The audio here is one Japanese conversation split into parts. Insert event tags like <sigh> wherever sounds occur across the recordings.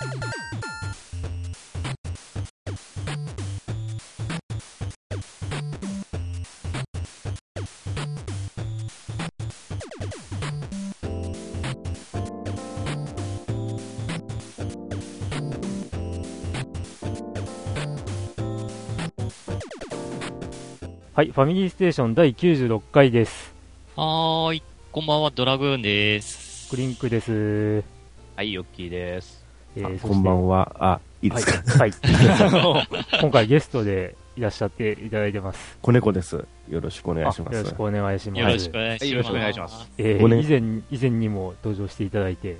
はい、ファミリーステーション第96回です。はーい。こんばんは、ドラグーンです。クリンクです。はい、ヨッキーです。えー、あこんばんは。あ、いいですか？はい。はい、<laughs> 今回ゲストでいらっしゃっていただいてます。子猫です。よろしくお願いします。あよろしくお願いします。よろしくお願いします。はいよろしくお願いします。えー五年以前、以前にも登場していただいて、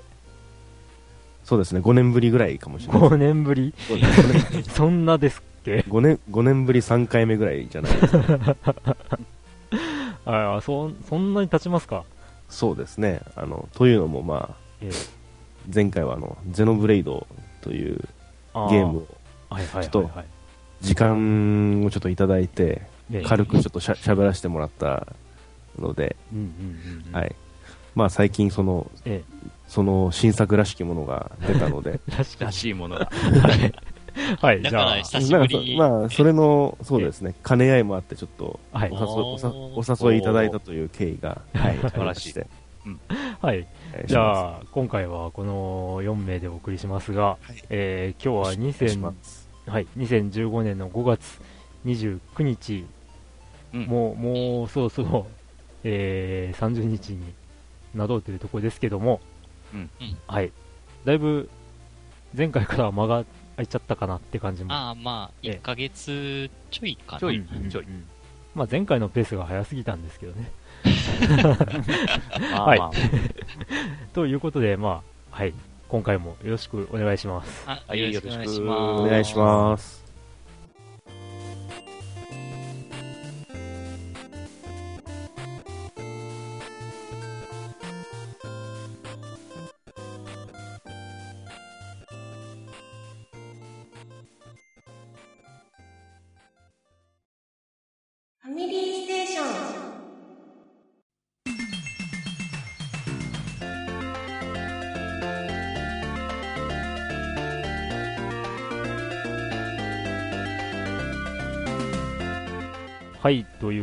そうですね、5年ぶりぐらいかもしれない。5年ぶり？そんなですっけ？5年、5年ぶり3回目ぐらいじゃないですか。<laughs> ああ、そ、そんなに経ちますか？そうですね。あの、というのもまあ、えー前回はあの、ゼノブレイドというあゲームを。ちょっと時間をちょっといただいて、ね軽くちょっとしゃ喋らせてもらったので。はい。まあ最近その、えその新作らしきものが出たので、え、確からに。しいものが。<laughs> はい。はい、じゃあ。まあ、それの、そうですね、兼ね合いもあって、ちょっと、はいお。誘いお誘いいただいたという経緯が、はい、素晴らしいありまして。はい。じゃあ、今回はこの4名でお送りしますが、はい。えー今日はすお願いし2000ます。はい、2015年の5月29日、うん。もう、もうそろそろ、えー30日になろうというところですけども、うん。はい。だいぶ、前回からは間が空いちゃったかなって感じも。ああ、まあ、ええ。1ヶ月ちょいかな。ちょい。うん。ちょい。うんまあ、前回のペースが早すぎたんですけどね。まあはいまあということで、まあ、はい。今回もよろしくお願いします。あはいよろしくお願いします。お願いします。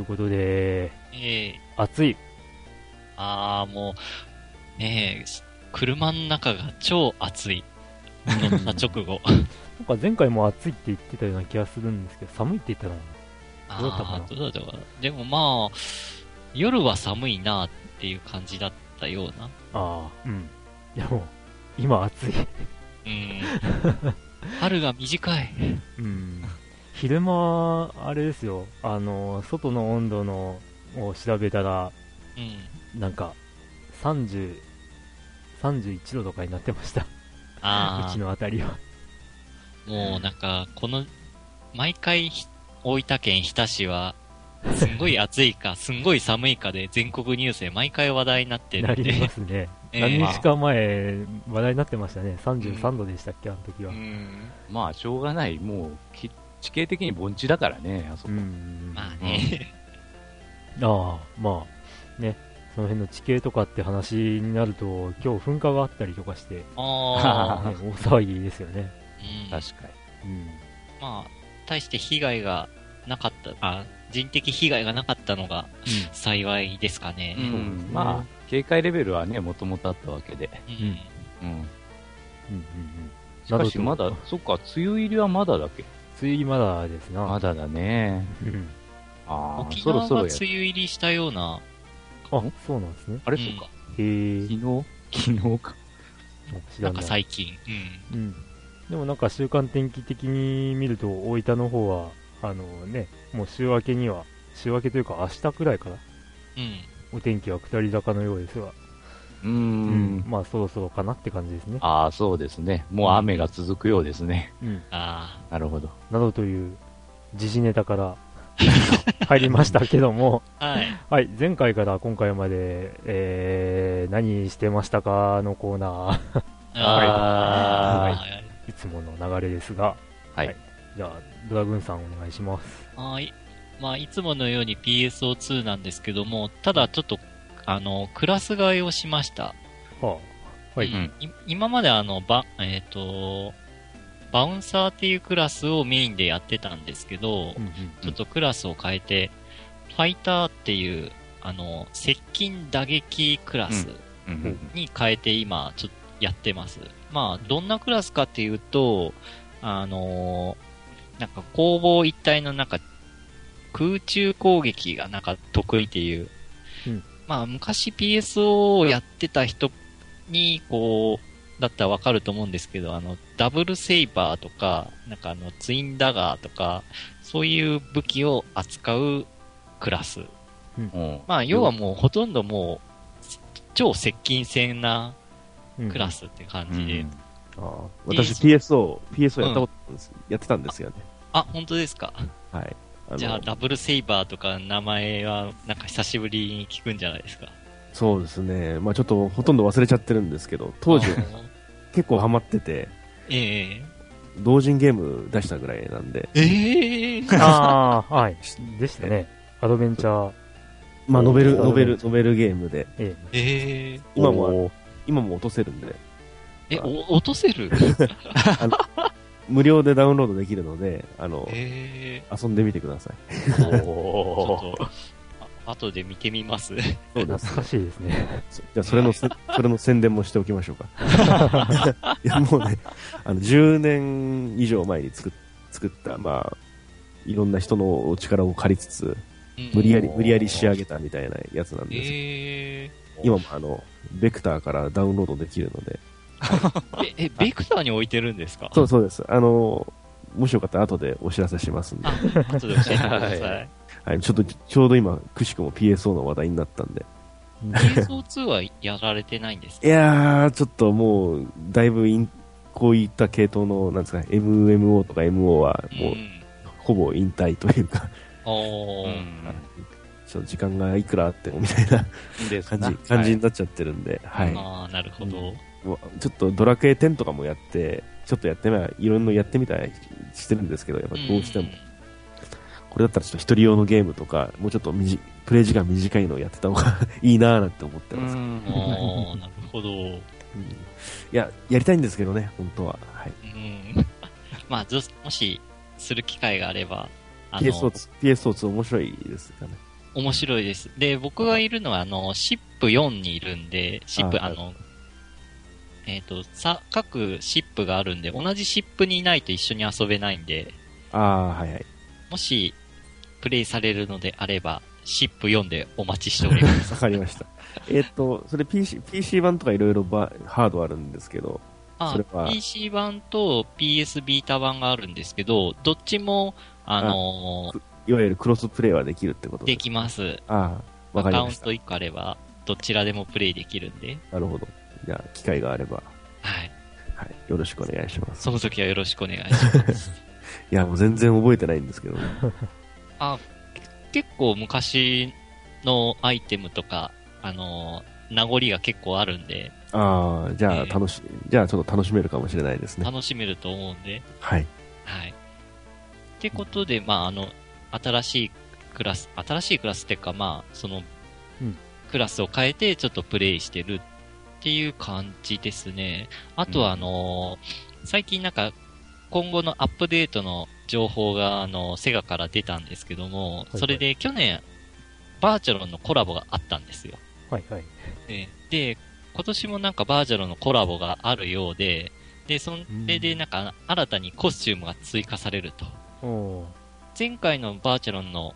い。ということで、ええ暑い。ああ、もう、ねえ、車の中が超暑い。乗った直後。<laughs> なんか前回も暑いって言ってたような気がするんですけど、寒いって言ったら、どうだったかな？どうだったかな？でもまあ、夜は寒いなっていう感じだったような。ああ、うん。でも、今暑い。うん。春が短い。うん。昼間、あれですよ、あの、外の温度の、を調べたら、うん。なんか、30、31度とかになってました。あうちのあたりは。あ、もうなんか、この、毎回ひ、大分県日田市は、すんごい暑いか、<laughs> すんごい寒いかで全国ニュースで毎回話題になってるんなりまで。すね。ええ何日か前、話題になってましたね。33度でしたっけ、あの時は。うん。まあ、しょうがない。もう、き地形的に盆地だからね、あそこ。うん。まあね。<laughs> ああ、まあ、ね、その辺の地形とかって話になると、今日噴火があったりとかして、<laughs> ね、ああ、大騒ぎですよね。うん。確かうん。まあ、大して被害がなかった、あ、人的被害がなかったのが幸いですかね。うですねまあ、警戒レベルはね、もともとあったわけで。うん。うん。うんうんうん。しかし、まだ、そっか、梅雨入りはまだだっけ？梅雨入りまだですな。まだだね。うん。ああ、沖縄が梅そろそろや。雨入りしたような、あ、そうなんですね。あれ、うんそっか。へえ。昨日？昨日か。なんか。最近。うん。うん。でもなんか週間天気的に見ると、大分の方は、あのね、もう週明けには、週明けというか明日くらいから、うん。お天気は下り坂のようですが、う。ん。まあそろそろかなって感じですね。ああ、そうですね。もう雨が続くようですね。うん。あなるほど。などという時事ネタから入りましたけども、はい。はい、前回から今回まで、えー、何してましたかのコーナー、ああ、はいいつもの流れですが、はい。じゃあ、ドラグーンさん。お願いします。はい。まあ、いつものように PSO2 なん。ですけども、ただちょっと、あの、クラス替えをしました。ははい。うんい今まであの、ば、えっ、と、バウンサーっていうクラスをメインでやってたんですけど、うんうんちょっとクラスを変えて、ファイターっていう、あの、接近打撃クラスうんに変えて今、ちょっとやってます。まあ、どんなクラスかっていうと、あのなんか攻防一体のなんか、空中攻撃がなんか得意っていう、うんまあ、昔 PSO をやってた人に、こう、だったらわかると思うんですけど、あの、ダブルセイバーとか、なんかあの、ツインダガーとか、そういう武器を扱うクラス。うんまあ、要はもうほとんどもう、超接近戦なうんクラスって感じで。ああ私 PSO、PSO やったことやってたんですよね。あ、本当ですか。はい。あのじゃあ、ダブルセイバーとか名前は、なんか久しぶりに聞くんじゃないですか？そうですね。まあちょっとほとんど忘れちゃってるんですけど、当時結構ハマってて、え同人ゲーム出したぐらいなんで、ええ。えああ、はい。でしたね。アドベンチャー、まあノベル、ノベル、ノベルゲームで、ええ。え今も今も落とせるんで、え、お、落とせる？<laughs> 無料でダウンロードできるので、あの、え遊んでみてください。えちょっと、あ後で見てみます。そう。懐かしいですね。じゃあそれのせ、それの宣伝もしておきましょうか。<laughs> いや、もうね、あの、10年以上前に作っ作った、まあ、いろんな人の力を借りつつ、無理やり、無理やり仕上げたみたいなやつなんですけどええ今もあの、ベクターからダウンロードできるので、え、え、ベクターに置いてるんですか？そうそうです。あの、もしよかったら後でお知らせしますんで。あ、後で教えてください。<laughs> はい、ちょっと、ちょうど今、くしくも PSO の話題になったんで。PSO2 はやられてないんですか？いやー、ちょっともう、だいぶこういった系統の、なんですかね、MMO とか MO は、もう、ん。ほぼ引退というか、おー。ちょっと時間がいくらあってもみたいな感じ、感じになっちゃってるんで、はい。ああ、なるほど。もうちょっとドラクエ10とかもやって、ちょっとやってみいろんなやってみたりしてるんですけど、やっぱどうしても、これだったらちょっと一人用のゲームとか、もうちょっとみじプレイ時間短いのをやってた方が <laughs> いいなーなんて思ってます。うんうん。おー、なるほど。いや、やりたいんですけどね、本当は。はい。うん。<laughs> まあ、ずもし、する機会があれば、あの、PSO2、PSO2 面白いですかね。面白いです。で、僕がいるのは、あの、シップ4にいるんで、シップ、ああの、えっ、と、さ、各シップがあるんで、同じシップにいないと一緒に遊べないんで、ああ、はいはい。もし、プレイされるのであれば、シップ4でお待ちしております。<laughs> わかりました。えっと、それ PC、PC 版とかいろいろばハードあるんですけど、あそれは PC 版と PS ビータ版があるんですけど、どっちも、あのーいわゆるクロスプレイはできるってことできます。ああ、わかりましたアカウント。1個あれば、どちらでもプレイできるんで、なるほど。じゃあ、機会があれば、はい。はい、よろしくお願いします。その時はよろしくお願いします。<laughs> いや、もう全然覚えてないんですけどね。<laughs> あ、結構昔のアイテムとか、あのー名残が結構あるんで、ああ、じゃあ、ええ楽し、じゃあちょっと楽しめるかもしれないですね。楽しめると思うんで、はい。はい。ってことで、まあ、あの、新しいクラス、新しいクラスっていうか、まあ、その、うんクラスを変えてちょっとプレイしてるっていう感じですね。あとは、あのー最近なんか、今後のアップデートの情報が、あの、セガから出たんですけども、いそれで去年、バーチャロンのコラボがあったんですよ。はいはい。ねで、今年もなんかバージャロンのコラボがあるようで、で、それでなんか新たにコスチュームが追加されると。前回のバーチャロンの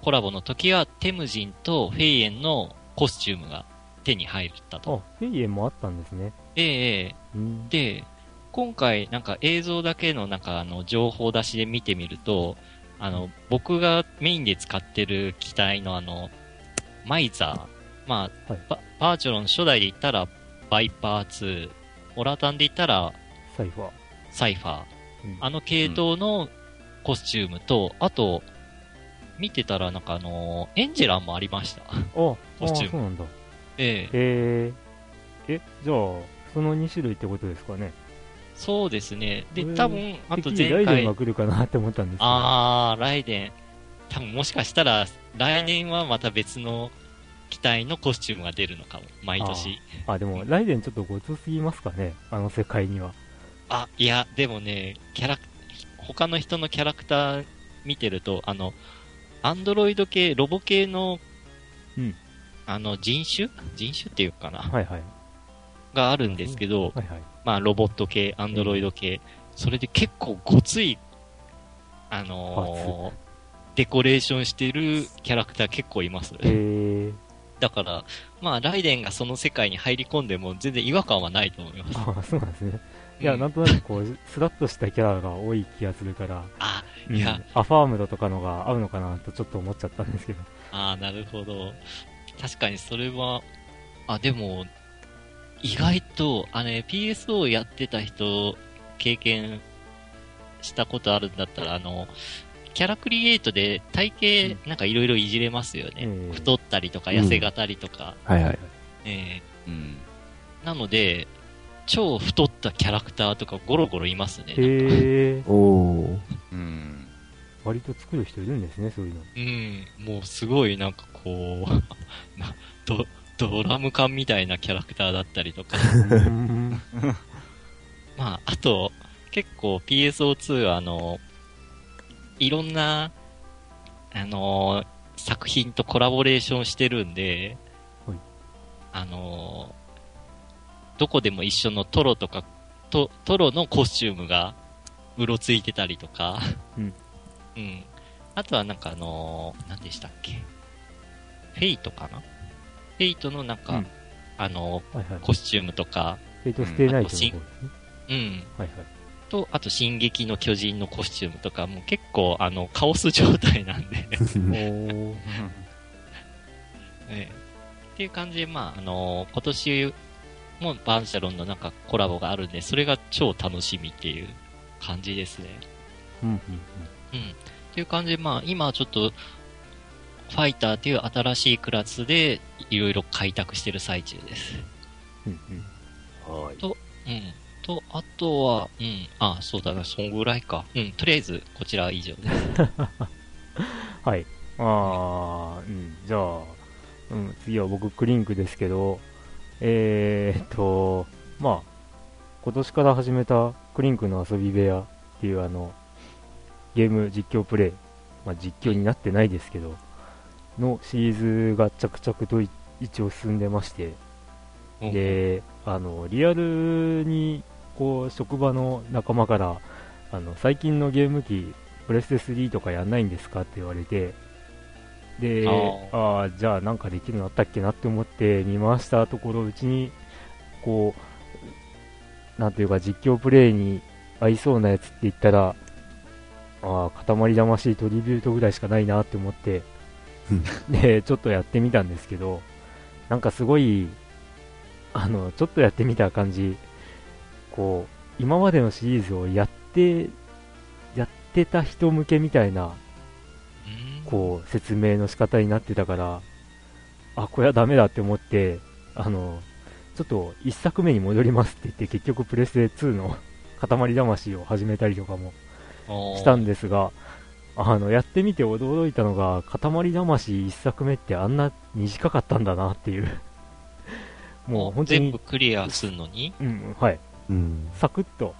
コラボの時はテムジンとフェイエンのコスチュームが手に入ったあと。、フェイエンもあったんですね。ええええうん。で、今回なんか映像だけのなんかあの情報出しで見てみると、あの、僕がメインで使ってる機体のあの、マイザー。まあ、はいババーチャロン初代で言ったらバイパー2、オラタンで言ったらサイファー。サイファー。うんあの系統のコスチュームと、あと、見てたらなんかあのエンジェランもありました。あ、コスチュームあそうなんだ。えええー、え、じゃあ、その2種類ってことですかね？そうですね。で、えー多分、あと前回イデンが、来るかなって思ったんですけど。あー、ライデン。多分もしかしたら、来年はまた別の機体のコスチュームが出るのかも、毎年。あ、でも、ライデンちょっとごつすぎますかね、あの世界には。あ、いや、でもね、キャラク、他の人のキャラクター見てると、あの、アンドロイド系、ロボ系の、うんあの、人種？人種っていうかな、はいはい。があるんですけど、はいはい。まあ、ロボット系、アンドロイド系、それで結構ごつい、あのーデコレーションしてるキャラクター結構います。えー、だから、まあ、ライデンがその世界に入り込んでも全然違和感はないと思います。あそうなんですね。いや、うんなんとなくこう、スラッとしたキャラが多い気がするから、<laughs> あ、うんいや、アファームドとかのが合うのかなとちょっと思っちゃったんですけど。ああ、なるほど。確かにそれは、あ、でも、意外と、あれ、PSO やってた人、経験したことあるんだったら、あの、キャラクリエイトで体型なんかいろいろいじれますよね。ええ太ったりとか痩せ型りとか。はいはい。えうん。ーなので、超太ったキャラクターとかゴロゴロいますね。へえー、おー。うん。割と作る人いるんですね、そういうの。うん、もうすごいなんかこう、<laughs> なドドラム缶みたいなキャラクターだったりとか。うんまあ、あと、結構 PSO2 はあの、いろんな、あの、作品とコラボレーションしてるんではい、あの、どこでも一緒のトロとか、トトロのコスチュームがうろついてたりとか、うん。うん。あとはなんかあの、何でしたっけ？フェイトかな？フェイトのなんか、うんあの、はいはい。コスチュームとか、フェイトステイナイトの方ですね。うん。はいはい。と、あと、進撃の巨人のコスチュームとかも結構、あの、カオス状態なんで、<laughs> おー。え <laughs> えっていう感じで、まあ、あの今年もバーンシャロンのなんかコラボがあるんで、それが超楽しみっていう感じですね。うんうんうん。っていう感じで、まあ、今はちょっと、ファイターっていう新しいクラスで、いろいろ開拓してる最中です。うん。うんはい。うん。と、あとは、うん。あ、そうだな、そんぐらいか。うん。とりあえず、こちらは以上です。<laughs> はい。あー、うん。じゃあ、うん、次は僕、クリンクですけど、えーっと、まあ、今年から始めたクリンクの遊び部屋っていうあの、ゲーム実況プレイ、まあ実況になってないですけど、のシリーズが着々とい一応進んでまして、うん、で、あの、リアルに、こう、職場の仲間から、あの、最近のゲーム機、プレステ3とかやんないんですかって言われて、で、ああじゃあなんかできるのあったっけなって思って見回したところ、うちに、こう、なんていうか実況プレイに合いそうなやつって言ったら、ああ、塊魂トリビュートぐらいしかないなって思って、で、ちょっとやってみたんですけど、なんかすごい、あの、ちょっとやってみた感じ、こう、今までのシリーズをやって、やってた人向けみたいな、うん。こう、説明の仕方になってたから、あ、これはダメだって思って、あの、ちょっと一作目に戻りますって言って、結局プレステ2の <laughs> 塊魂を始めたりとかもしたんですが、あの、やってみて驚いたのが、塊魂一作目ってあんな短かったんだなっていう。<laughs> もう本当に。全部、クリアするのに？うん、はい。うん。サクッと、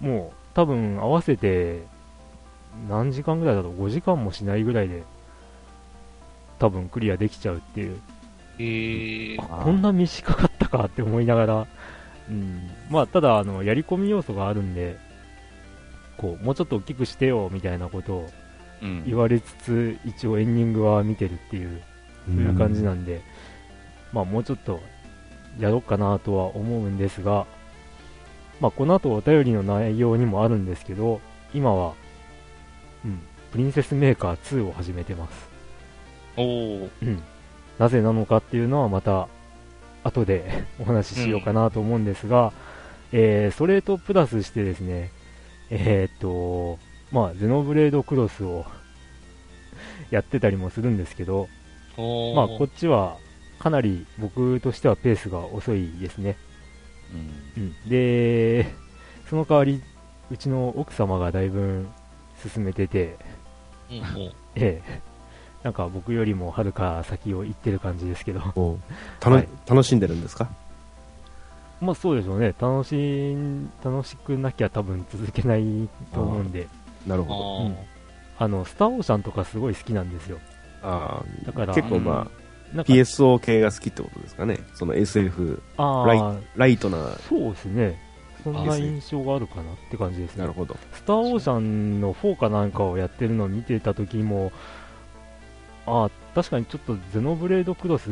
もう多分合わせて何時間ぐらいだと5時間もしないぐらいで多分クリアできちゃうっていう、へえあこんな短かったかって思いながら、うん、まあただあのやり込み要素があるんで、こうもうちょっと大きくしてよみたいなことをうん言われつつ、一応エンディングは見てるっていう、そういう感じなんで、まあもうちょっとやろうかなとは思うんですが、まあこの後お便りの内容にもあるんですけど、今は、うん、プリンセスメーカー2を始めてます。おーうん。なぜなのかっていうのはまた後で <laughs> お話ししようかなと思うんですが、えーそれとプラスしてですね、えーっと、まあ、ゼノブレードクロスをやってたりもするんですけど、まあ、こっちはかなり僕としてはペースが遅いですね。うん。うん、で、その代わり、うちの奥様がだいぶ進めてて、うんうん。<laughs> ええ、なんか僕よりもはるか先を行ってる感じですけど、はい。楽しんでるんですか？まあそうでしょうね、楽しん楽しくなきゃ多分続けないと思うんで、なるほど。うんあの、スターオーシャンとかすごい好きなんですよ。ああ、だから結構まあ、なんか PSO 系が好きってことですかね。その SF、あライあ、ライトな、そうですね。そんな印象があるかなって感じですねなる。ほど。スターオーシャンの4かなんかをやってるのを見てた時も、ああ、確かにちょっとゼノブレードクロス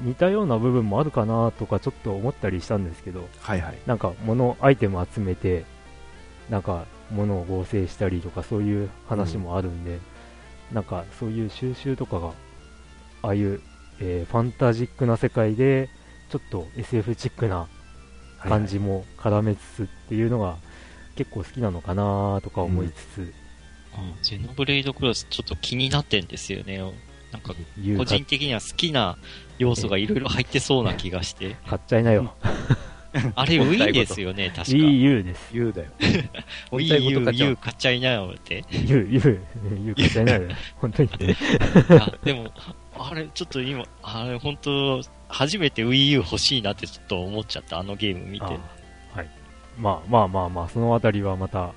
似たような部分もあるかなとかちょっと思ったりしたんですけど、はいはい。なんか物、アイテム集めて、なんか物を合成したりとかそういう話もあるんで、なんかそういう収集とかが、ああいう、えーファンタジックな世界で、ちょっと SF チックな感じも絡めつつっていうのが結構好きなのかなとか思いつつ、あゼノブレイドクロスちょっと気になってんですよね。なんか、個人的には好きな要素がいろいろ入ってそうな気がして。買っちゃいなよ。<laughs> あれ Wii ですよね、<laughs> 確か。EU です。言うだよ。<laughs> Wii U、買っちゃう U 買っちゃいなよって。U、U、U 買っちゃいなよ。本当に。でも、あれ、ちょっと今、あれ、本当初めて Wii U 欲しいなってちょっと思っちゃった、あのゲーム見て。あはい。まあまあまあまあ、そのあたりはまた、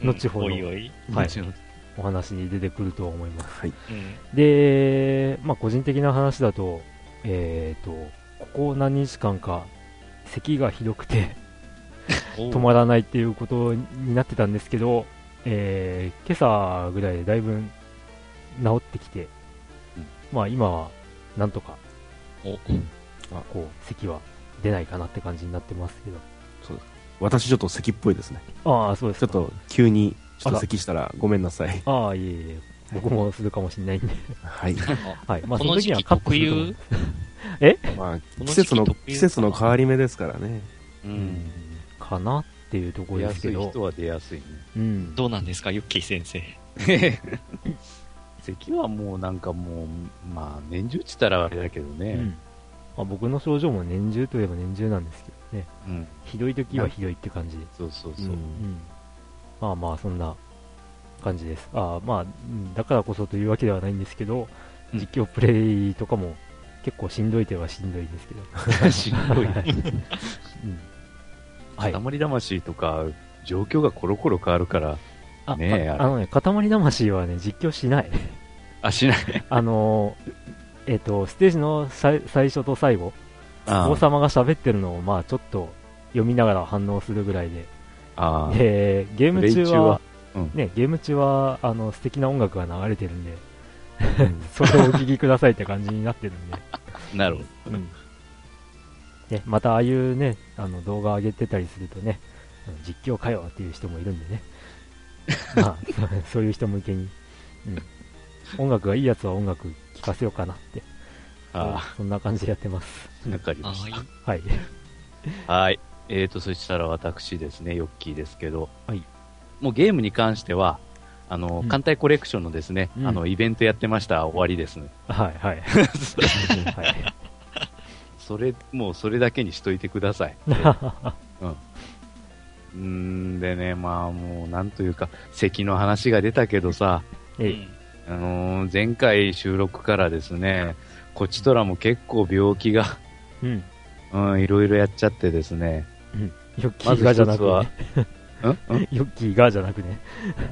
うん後ほどおいおい。はい後ほどお話に出てくると思います。はい。うん。で、まあ個人的な話だと、えっ、と、ここ何日間か、咳がひどくて、止まらないっていうことになってたんですけど、えー今朝ぐらいでだいぶ治ってきて、まあ今はなんとかおあこう咳は出ないかなって感じになってますけど私ちょっと咳っぽいですね。ああそうですかちょっと急にちょっと咳したらごめんなさい。ああいえいえ僕もするかもしれないんではい。<laughs> はいまあこの時期カットすると思うまあ、季節の、季節の変わり目ですからね。うん。かなっていうところですけどすい人は出やすいね。うんどうなんですか、ユッキー先生？咳はもうなんかもう、まあ、年中って言ったらあれだけどね。うんまあ、僕の症状も年中といえば年中なんですけどねうん。ひどい時はひどいって感じでそうそうそう。うんうんまあまあそんな感じです。ああまあうんだからこそというわけではないんですけどうん。実況プレイとかも結構しんどいてはしんどいですけど。<laughs> しんどい。塊魂とか、状況がコロコロ変わるから、あねえあのね塊魂はね実況しない。<laughs> あ、しない。<laughs> あのーえっ、とステージの最最初と最後あ王様が喋ってるのをまあちょっと読みながら反応するぐらいであー。でゲーム中は中は。うん。ね、ゲーム中はあの素敵な音楽が流れてるんで <laughs> それをお聴きくださいって感じになってるんで、<laughs> なるほど。うん。ね、またああいうねあの動画上げてたりするとね実況かよっていう人もいるんでね。<laughs> まあそそういう人向けに、うん、音楽がいいやつは音楽聴かせようかなって。あそんな感じでやってます。あ、わかりあましあ、いい。た。はい。えーと、そしたら私ですね、ヨッキーですけど、はい。もうゲームに関しては、あの、うん艦隊コレクションのですね、うんあの、イベントやってました、終わりですね。はいはい <laughs> はいそれ、もうそれだけにしといてください。<laughs> うん。んでね、まあもう、なんというか、咳の話が出たけどさ、えうんあのー前回収録からですね、こちとらも結構病気が、うんうん、いろいろやっちゃってですね。ヨッキまずーがじゃなくね、<laughs> うん？うん？ヨッキーがじゃなくね。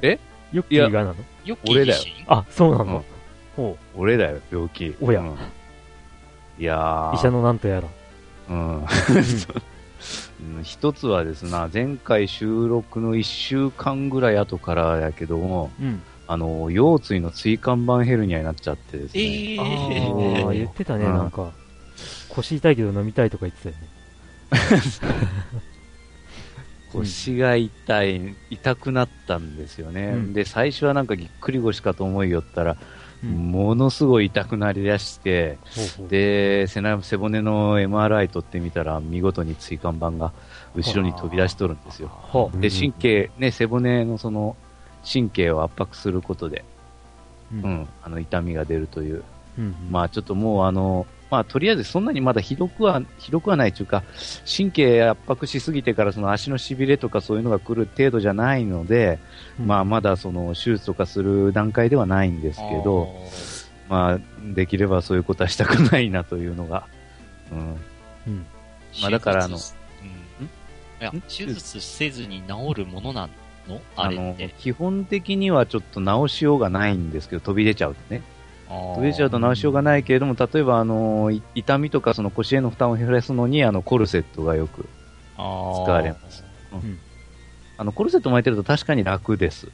え？ヨッキーがなの？俺だよ。あそうなうん。の、ほ俺だよ、病気。おや。うん。いや医者のなんとやら。うん。うん。一つはですな、前回収録の1週間ぐらい後からやけども、うん。あの、腰椎の椎間板ヘルニアになっちゃってですね。えあえあ言ってたね、うん。なんか。腰痛いけど飲みたいとか言ってたよね <laughs> 腰が痛い、痛くなったんですよね。うん。で、最初はなんかぎっくり腰かと思いよったら、うん。ものすごい痛くなりだして、ほうほう。で、背中背骨の MRI 取ってみたら、見事に椎間板が後ろに飛び出しとるんですよ。はで、神経、ね、背骨のその、神経を圧迫することで、うん。うん、あの、痛みが出るという。うん。まあ、ちょっともうあの、まあ、とりあえずそんなにまだひどくは、ひどくはないというか、神経圧迫しすぎてからその足の痺れとかそういうのが来る程度じゃないので、うんまあ、まだその手術とかする段階ではないんですけど、まあ、できればそういうことはしたくないなというのが、うん。うん。まあだからあの手術うん。いや、手術せずに治るものなの？ああのれって。、基本的にはちょっと直しようがないんですけど、飛び出ちゃうとね。飛飛び出ちゃうと直しようがないけれども、例えば、あの、い痛みとかその腰への負担を減らすのに、あの、コルセットがよく使われます。んあの、コルセット巻いてると確かに楽です。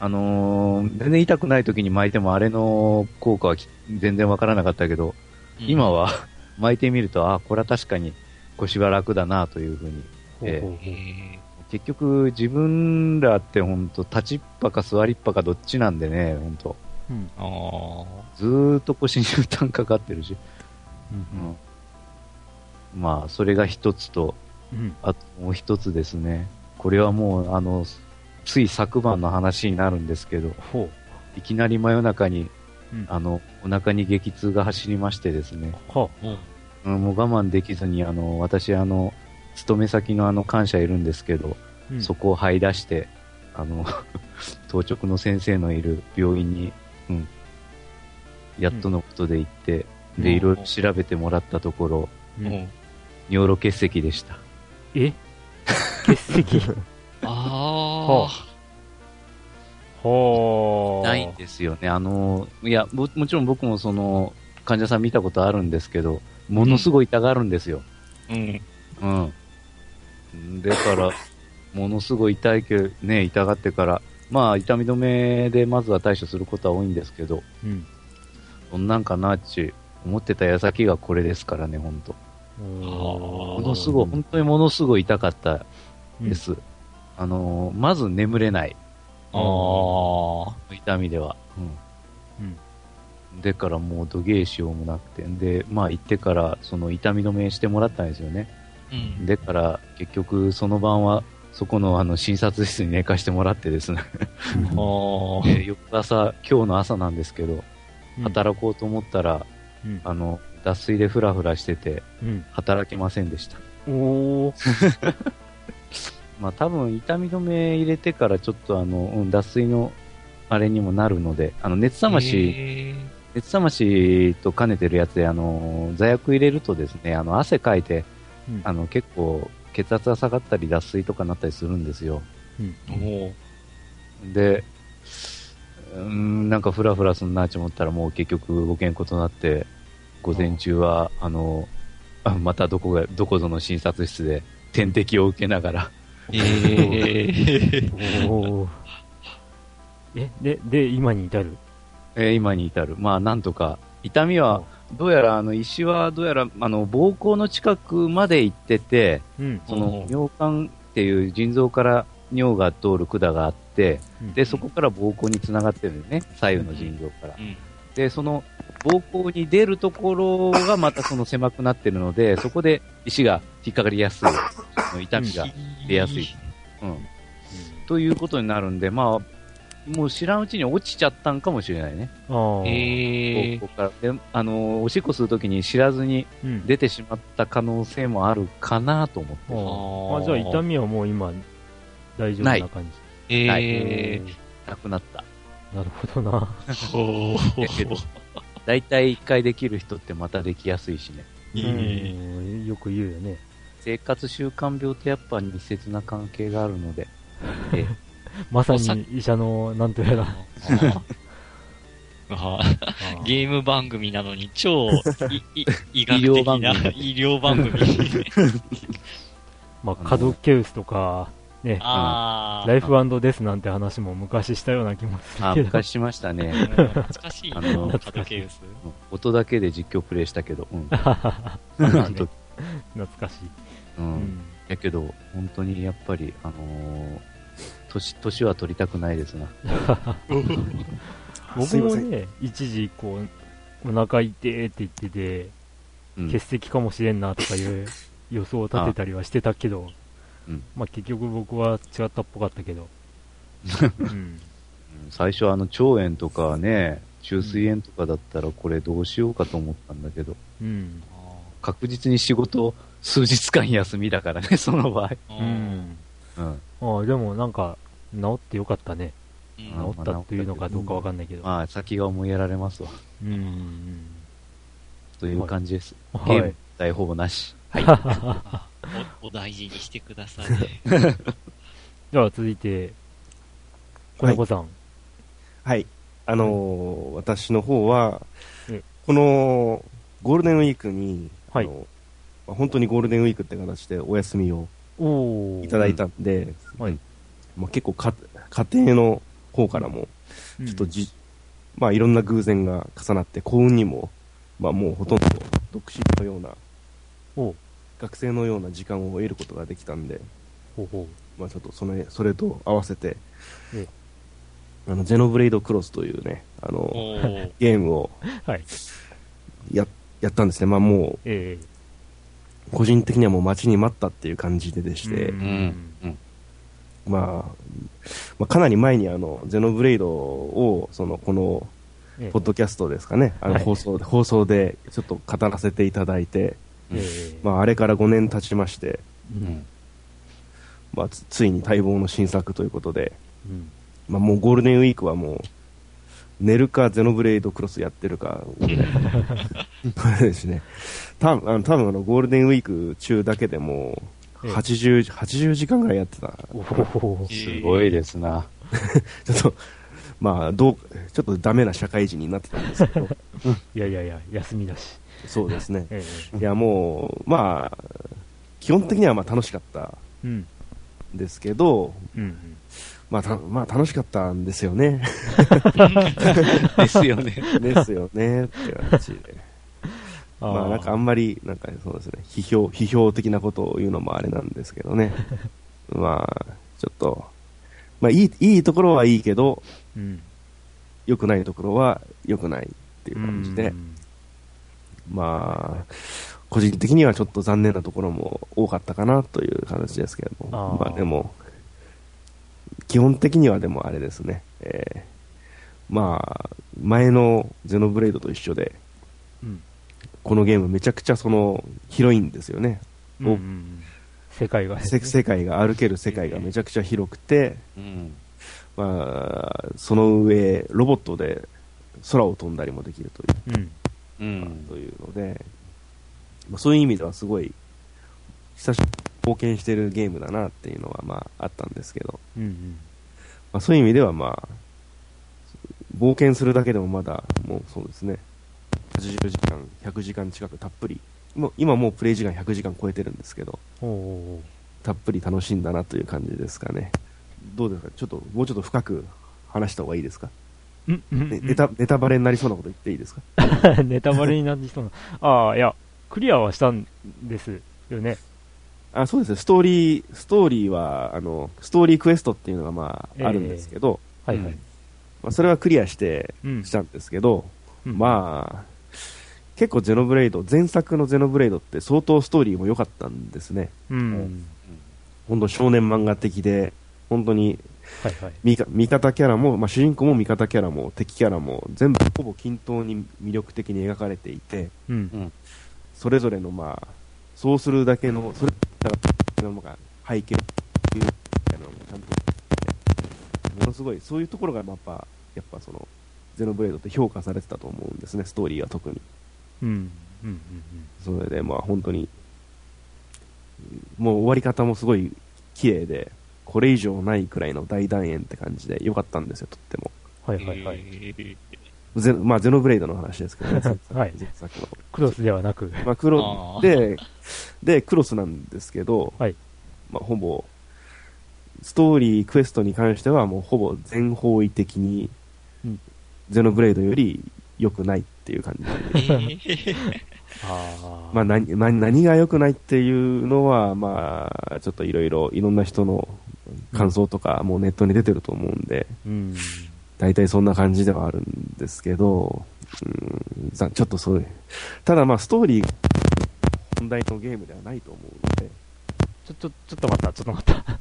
あのー全然痛くない時に巻いてもあれの効果はき全然わからなかったけど、今は <laughs> 巻いてみると、あ、これは確かに腰は楽だなというふうに。ええほうほうほうへ結局、自分らって本当立ちっぱか座りっぱかどっちなんでね、本当うん。ーあずーっと腰に負担かかってるし。うんうんまあ、それが一つと、うん。あともう一つですね。これはもう、あの、つい昨晩の話になるんですけど、ほいきなり真夜中に、う。うん。あの、お腹に激痛が走りましてですね、うんもう我慢できずに、あの、私、あの、勤め先のあの、感謝いるんですけど、うんそこを這い出して、あの、<laughs> 当直の先生のいる病院に、うん、やっとのことで行って、で、うんいろいろ調べてもらったところ、うん尿路結石でした。え？結石？<laughs> あはあ。ないんですよね。あの、いや、ももちろん僕もその、患者さん見たことあるんですけど、ものすごい痛がるんですよ。あ。うん。うん。だから、ものすごい痛いけど、ね、痛がってから、まあ、痛み止めでまずは対処することは多いんですけど、うん。そんなんかなっち思ってた矢先がこれですからね、本当ものすごい、本当にものすごい痛かったうんです。あのーまず眠れない。ああ。痛みでは。うんうん。でからもう土下しようもなくて。で、まあ行ってから、その痛み止めしてもらったんですよね。うん。でから、結局その晩は、そこのあの診察室に寝かしてもらってですね。<laughs> で翌朝、今日の朝なんですけど、うん働こうと思ったら、うん。あの、脱水でフラフラしてて、うん。働けませんでした。おー。<laughs> まあ多分痛み止め入れてからちょっとあの、うん、脱水のあれにもなるので、あの熱冷まし、へ熱冷ましと兼ねてるやつで、あの、座薬入れるとですね、あの、汗かいて、うんあの、結構血圧が下がったり脱水とかなったりするんですよ。うん。で、うーん、なんかフラフラすんなと思ったらもう結局ご健康となって、午前中は、あの、あ <laughs> またどこが、どこぞの診察室で <laughs> 点滴を受けながら、う。えー。え、で、で、今に至る？えー今に至る。まあ、なんとか、痛みは、どうやら、あの、石は、どうやら、あの、膀胱の近くまで行ってて、うん。その尿管っていう腎臓から尿が通る管があって、うんで、そこから膀胱につながってるんですね。左右の腎臓からう。ん。で、その膀胱に出るところがまたその狭くなってるので、そこで石が引っかかりやすい。痛みが。出やすい。<laughs> うん。ということになるんで、まあ、もう知らんうちに落ちちゃったんかもしれないね。ああ。ええ膀胱から。で、あの、おしっこするときに知らずにうん。出てしまった可能性もあるかなと思って。ああーああ、じゃあ痛みはもう今、大丈夫な感じ。えはいえなくなった。なるほどな。おだけど、<laughs> 大体一回できる人ってまたできやすいしね。うんよく言うよね。生活習慣病ってやっぱ密接な関係があるので、<laughs> えまささに医者の、なんとやら。ゲーム番組なのに超 <laughs> 医学的な番組医療番組。<laughs> まあ、カドケウスとか、ね、ああ。ライフデスなんて話も昔したような気もするあけど。昔しましたね。懐かしいな、あのカドケウス。音だけで実況プレイしたけど、うん。<laughs> 懐かしい。う。うんん。やけど、本当にやっぱり、あのー年、年は取りたくないですな。<laughs> 僕。もね、一時こう、お腹痛いって言ってて、うん。欠席かもしれんなとかいう <laughs> 予想を立てたりはしてたけど、うんまあ結局僕は違ったっぽかったけど、<laughs> うん、最初あの、腸炎とかね、中水炎とかだったらこれどうしようかと思ったんだけど、うん、確実に仕事数日間休みだからね、その場合。ううん。うん。ああ、でもなんか、治ってよかったね。うん治ったっていうのかどうかわかんないけど。まあ、先が思いやられますわ。うんうんという感じです。うん。ゲームはい。大ほぼなし。お <laughs> お大事にしてください。<laughs> では続いて、小猫さん。はい。あのー私の方はえ、このゴールデンウィークに、はいあのまあ本当にゴールデンウィークって形でお休みをいただいたんで、はい。まあ、結構か家庭の方からも、ちょっとじ、まあいろんな偶然が重なって幸運にも、まあもうほとんど独身のような、学生のような時間を得ることができたんで、ほうほまあちょっとそれ、それと合わせてえ、あの、ゼノブレイドクロスというね、あの、<laughs> ゲームをう。はい。や、やったんですね。まあもえう、個人的にはもう待ちに待ったっていう感じででしえて、うんうん。まあ、まあかなり前にあの、ゼノブレイドを、その、この、ええ。ポッドキャストですかね、あのはい。放送で、放送でちょっと語らせていただいて、ええ。まあ、あれから5年経ちまして、うん。まあ、つついに待望の新作ということで、うん。まあ、もうゴールデンウィークはもう、寝るかゼノブレイドクロスやってるか、<laughs> これですね。多分あの、多分あの、ゴールデンウィーク中だけでも80、80時間ぐらいやってた。すごいですな。<laughs> ちょっと、まあ、どう、ちょっとダメな社会人になってたんですけど、<laughs> いやいやいや、休みだし。そうですね。ええいや、もう、まあ、基本的にはまあ楽しかったうん。んですけど、うん。まあ、たまあ楽しかったんですよね。<laughs> ですよね。ですよね、っていう話で。あーまあなんかあんまり、なんかそうですね、批評、批評的なことを言うのもあれなんですけどね。<laughs> まあ、ちょっと、まあいい、いいところはいいけど、うん。良くないところは良くないっていう感じで、うんまあ、個人的にはちょっと残念なところも多かったかなという形ですけども。あーまあでも、基本的にはでもあれですね、えーまあ、前のゼノブレイドと一緒で、うん。このゲームめちゃくちゃその、広いんですよね。うんうん世界がね。せ世界が、歩ける世界がめちゃくちゃ広くて、うん。まあ、その上、ロボットで空を飛んだりもできるという。うん。うん。というので、まあ、そういう意味ではすごい、久しぶりに冒険してるゲームだなっていうのはまああったんですけど、うんうん。まあ、そういう意味ではまあ、冒険するだけでもまだもうそうですね、80時間、100時間近くたっぷり、もう今もうプレイ時間100時間超えてるんですけど、たっぷり楽しんだなという感じですかね。どうですか？ちょっと、もうちょっと深く話した方がいいですか、ネタ、ネタバレになりそうなこと言っていいですか？<laughs> ネタバレになってきそうな。ああ、いや、クリアはしたんですよね。あそうです。ね、ストーリー、ストーリーは、あの、ストーリークエストっていうのがまあ、ええあるんですけど、はいはい。まあ、それはクリアしてうん。したんですけど、うん。まあ、結構ゼノブレイド、前作のゼノブレイドって相当ストーリーも良かったんですね。うん。本当少年漫画的で、本当にはいはい。味方キャラも、まあ、主人公も味方キャラも敵キャラも全部ほぼ均等に魅力的に描かれていて、うん。それぞれのまあ、そうするだけの、それだけのが背景っていうのもちゃんと、ものすごい、そういうところがやっぱ、やっぱその、ゼノブレードって評価されてたと思うんですね、ストーリーは特に。うん。うん。うん。それでまあ本当に、もう終わり方もすごい綺麗で、これ以上ないくらいの大団円って感じで良かったんですよ、とっても。はいはいはい。えーゼまあゼノブレイドの話ですけどね、はい前作の。クロスではなく。まあ、クロで、で、クロスなんですけど、はいまあ、ほぼ、ストーリー、クエストに関しては、もうほぼ全方位的に、うんゼノブレイドより良くないっていう感じ。<laughs> まあ、何、何何が良くないっていうのは、まあ、ちょっといろいろ、いろんな人の感想とか、もうネットに出てると思うんで、うん。大体そんな感じではあるんですけど、うん、さちょっとそういう。ただまあ、ストーリー、本題のゲームではないと思うので、ちょ、ちょ、ちょっと待った、ちょっと待った。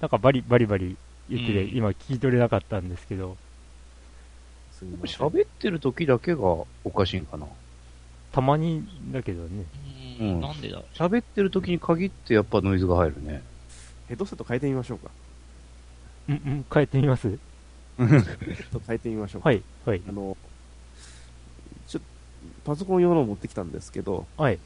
なんかバリバリバリ言ってて、うん今聞き取れなかったんですけど、すみません喋ってる時だけがおかしいんかな。たまにだけどね。ううんんなんでだ？ろう喋ってる時に限ってやっぱノイズが入るね。ヘッドセット変えてみましょうか。うん、うん、変えてみます？ちょっと変えてみましょうか。はい、はい、あの、ちょパソコン用のを持ってきたんですけど、はい。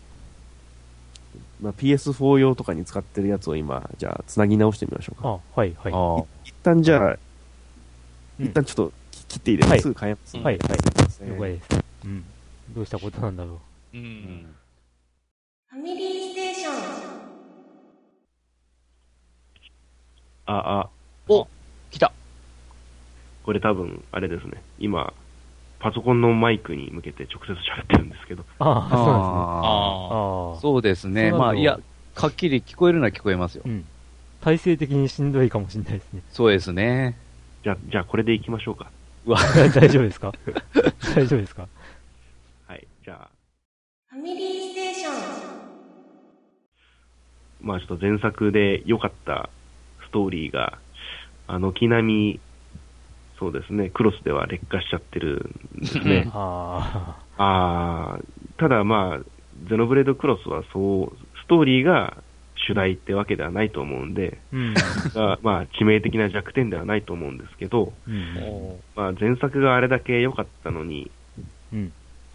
まあ、PS4 用とかに使ってるやつを今、じゃあ、つなぎ直してみましょうか。あ、はい、はい。ああ一旦じゃあ、うん一旦ちょっとき切っていいですか、はいすぐ変えます。はい、はい。了解です。うん。どうしたことなんだろう。う。うんんファミリーステーション。あ、あ、お来たこれ多分、あれですね。今、パソコンのマイクに向けて直接喋ってるんですけど、ああ、そうですね。ああ。そうですね。まあ、いや、はっきり聞こえるのは聞こえますよう。ん。体制的にしんどいかもしれないですね。そうですね。じゃあ、じゃあこれで行きましょうか。うわ、<laughs> 大丈夫ですか？<laughs> 大丈夫ですか？はい。じゃあ、ファミリーステーション。まあちょっと前作で良かったストーリーが、あの、軒並み、そうですね、クロスでは劣化しちゃってるんですね。ああーただまあ、ゼノブレードクロスはそう、ストーリーが主題ってわけではないと思うんで、あ。うん。がまあ致命的な弱点ではないと思うんですけど、うん。まあ前作があれだけ良かったのに、うん。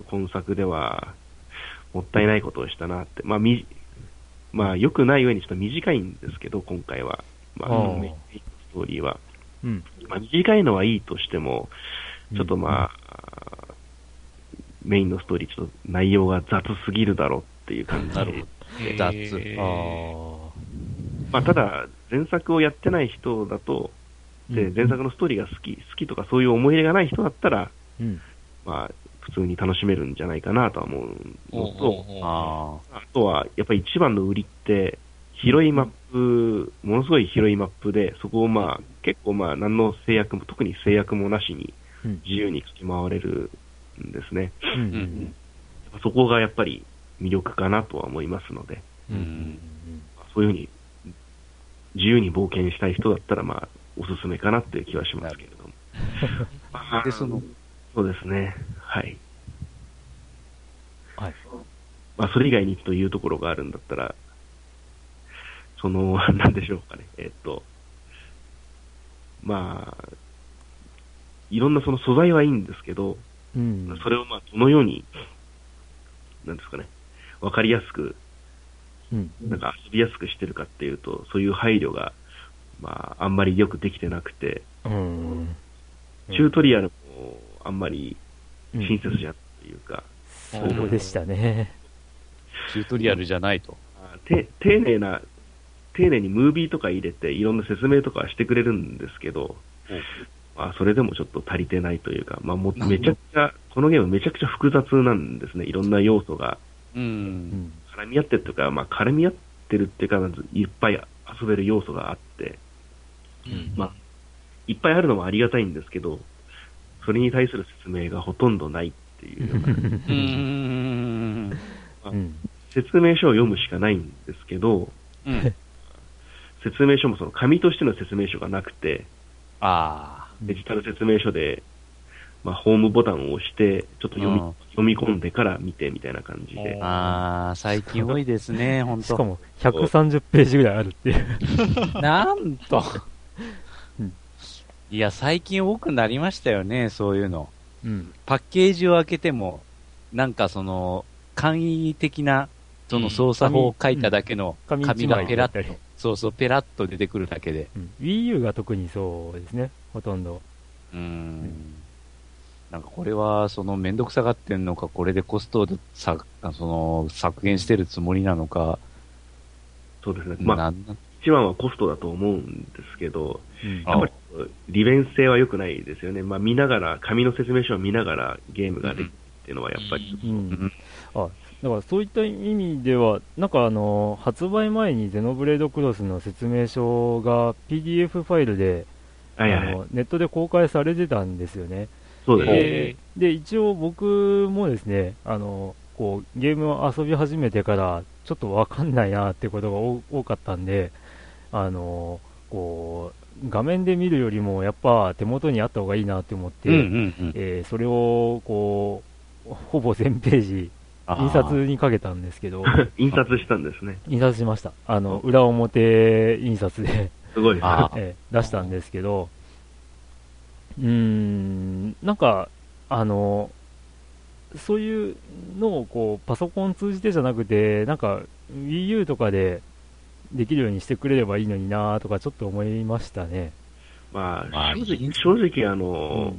今今作ではもったいないことをしたなって、まあみ、まあ良くない上にちょっと短いんですけど、今回は。まあ、あーメインストーリーは。うん。まあ短いのはいいとしても、ちょっとまあ、メインのストーリーちょっと内容が雑すぎるだろうっていう感じでなるほど。雑へーあまあただ、前作をやってない人だと、あ。で、前作のストーリーが好き、好きとかそういう思い入れがない人だったら、うん。まあ、普通に楽しめるんじゃないかなとは思うのと、ああとは、やっぱり一番の売りって、広いマップ、ものすごい広いマップで、そこをまあ、結構まあ、何の制約も、特に制約もなしにうん。自由に駆け回れるんですね。うん。うん。そこがやっぱり魅力かなとは思いますので、うん。うん。そういうふうに、自由に冒険したい人だったら、まあ、おすすめかなっていう気はしますけれども。ま <laughs> あで、その、そうですね。はい。はい。まあ、それ以外にというところがあるんだったら、その、<laughs> なんでしょうかね。えっと、まあ、いろんなその素材はいいんですけど、うん。それをまあ、どのように、なんですかね、わかりやすく、うん。なんか遊びやすくしてるかっていうと、そういう配慮が、まあ、あんまりよくできてなくて、うん。チュートリアルもあんまりうん親切じゃんっていうか、そうでしたね。チュートリアルじゃないと。あて丁寧な、丁寧にムービーとか入れて、いろんな説明とかはしてくれるんですけど、まあ、それでもちょっと足りてないというか、まあ、もうめちゃくちゃ、このゲームめちゃくちゃ複雑なんですね。いろんな要素がう。ん。絡み合ってるというか、まあ、絡み合ってるっていうか、まずいっぱい遊べる要素があって、うん。まあ、いっぱいあるのもありがたいん。ですけど、それに対する説明がほとん。どないっていうようなうん。うん。説明書を読むしかないん。ですけど、うん。説明書もその紙としての説明書がなくて、あデジタル説明書で、まあ、ホームボタンを押して、ちょっと読み,、うん読み込んでから見てみたいな感じであ。、ああ、最近多いですね、<laughs> 本当しかも、130ページぐらいあるっていう。<laughs> なんとうん。いや、最近多くなりましたよね、そういうの。うん。パッケージを開けても、なんかその、簡易的な、その操作法を書いただけの紙がペラッと、そうそう、ペラッと出てくるだけで。うん Wii U が特にそうですね、ほとんど。うーん。なんかこれは、その、めんどくさがってんのか、これでコストをさ、その、削減してるつもりなのか、そうですね。まあ、なん一番はコストだと思うんですけど、うんあやっぱり利便性は良くないですよね。まあ、見ながら、紙の説明書を見ながらゲームができるっていうのはやっぱり、うん。あ、だからそういった意味では、なんかあの、発売前にゼノブレードクロスの説明書が PDF ファイルで、はいはいはいあのネットで公開されてたんですよね。そうですね。でで、一応僕もですね、あの、こう、ゲームを遊び始めてから、ちょっとわかんないなってことが多多かったんで、あの、こう、画面で見るよりも、やっぱ手元にあった方がいいなって思って、うんうんうん。えーそれを、こう、ほぼ全ページ、印刷にかけたんですけど、<laughs> 印刷したんですね。印刷しました。あの、裏表印刷で、すごいですね。<laughs> 出したんですけど、うーん、なんか、あの、そういうのをこうパソコン通じてじゃなくて、なんか Wii U とかでできるようにしてくれればいいのになとかちょっと思いましたね。まあ、まあ正直、正直あの、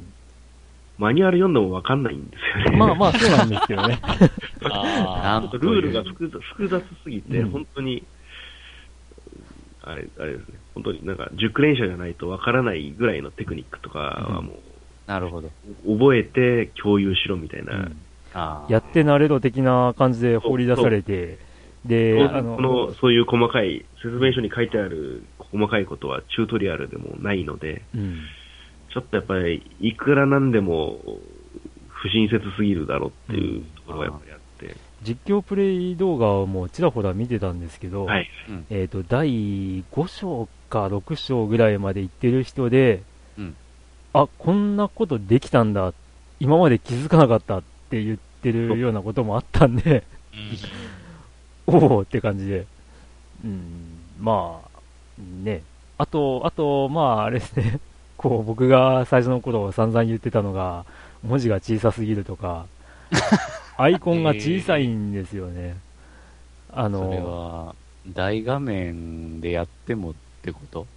マニュアル読んでもわかんないんですよね。まあまあそうなんですけどね。<laughs> あなんちょっとルールが複雑複雑すぎて、うん本当に、あれ、あれですね、本当になんか熟練者じゃないとわからないぐらいのテクニックとかはもなるほど。う、覚えて共有しろみたいな。うん。あやってなれろ的な感じで放り出されて、で、あこの、の、そういう細かい、説明書に書いてある細かいことはチュートリアルでもないので、うん、ちょっとやっぱり、いくらなんでも、不親切すぎるだろうっていうところがやっぱりあって、実況プレイ動画をもうちらほら見てたんですけど、はい。えっ、と、第5章か6章ぐらいまで行ってる人で、うんあ、こんなことできたんだ、今まで気づかなかったって言ってるようなこともあったんで、<laughs> おおって感じで。うん、まあ、ね。あと、あと、まあ、あれですね。<laughs> こう、僕が最初の頃散々言ってたのが、文字が小さすぎるとか、<laughs> アイコンが小さいんですよね。あそれの、は、大画面でやってもってこと？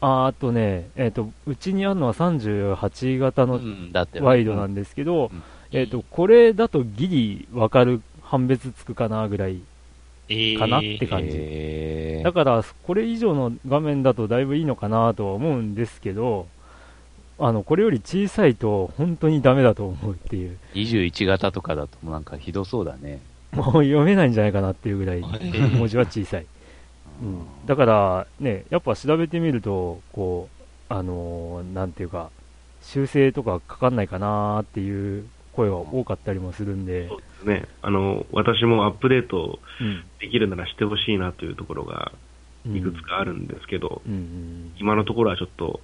ああとね、えっ、と、うちにあるのは38型の。ワイドなんですけど、うんえっ、と、これだとギリわかる、判別つくかなぐらいえかなって感じへーだから、これ以上の画面だとだいぶいいのかなとは思うんですけど、あの、これより小さいと本当にダメだと思うっていう、21型とかだとなんかひどそうだね。もう読めないんじゃないかなっていうぐらい、<laughs> ー文字は小さい。うん、だから、ね、やっぱ調べてみると、こう、あのーなんていうか、修正とかかかんないかなっていう声が多かったりもするんで。そう、ですね。あの、私もアップデートうん。できるならしてほしいなというところがうん。いくつかあるんですけど、うん今のところはちょっと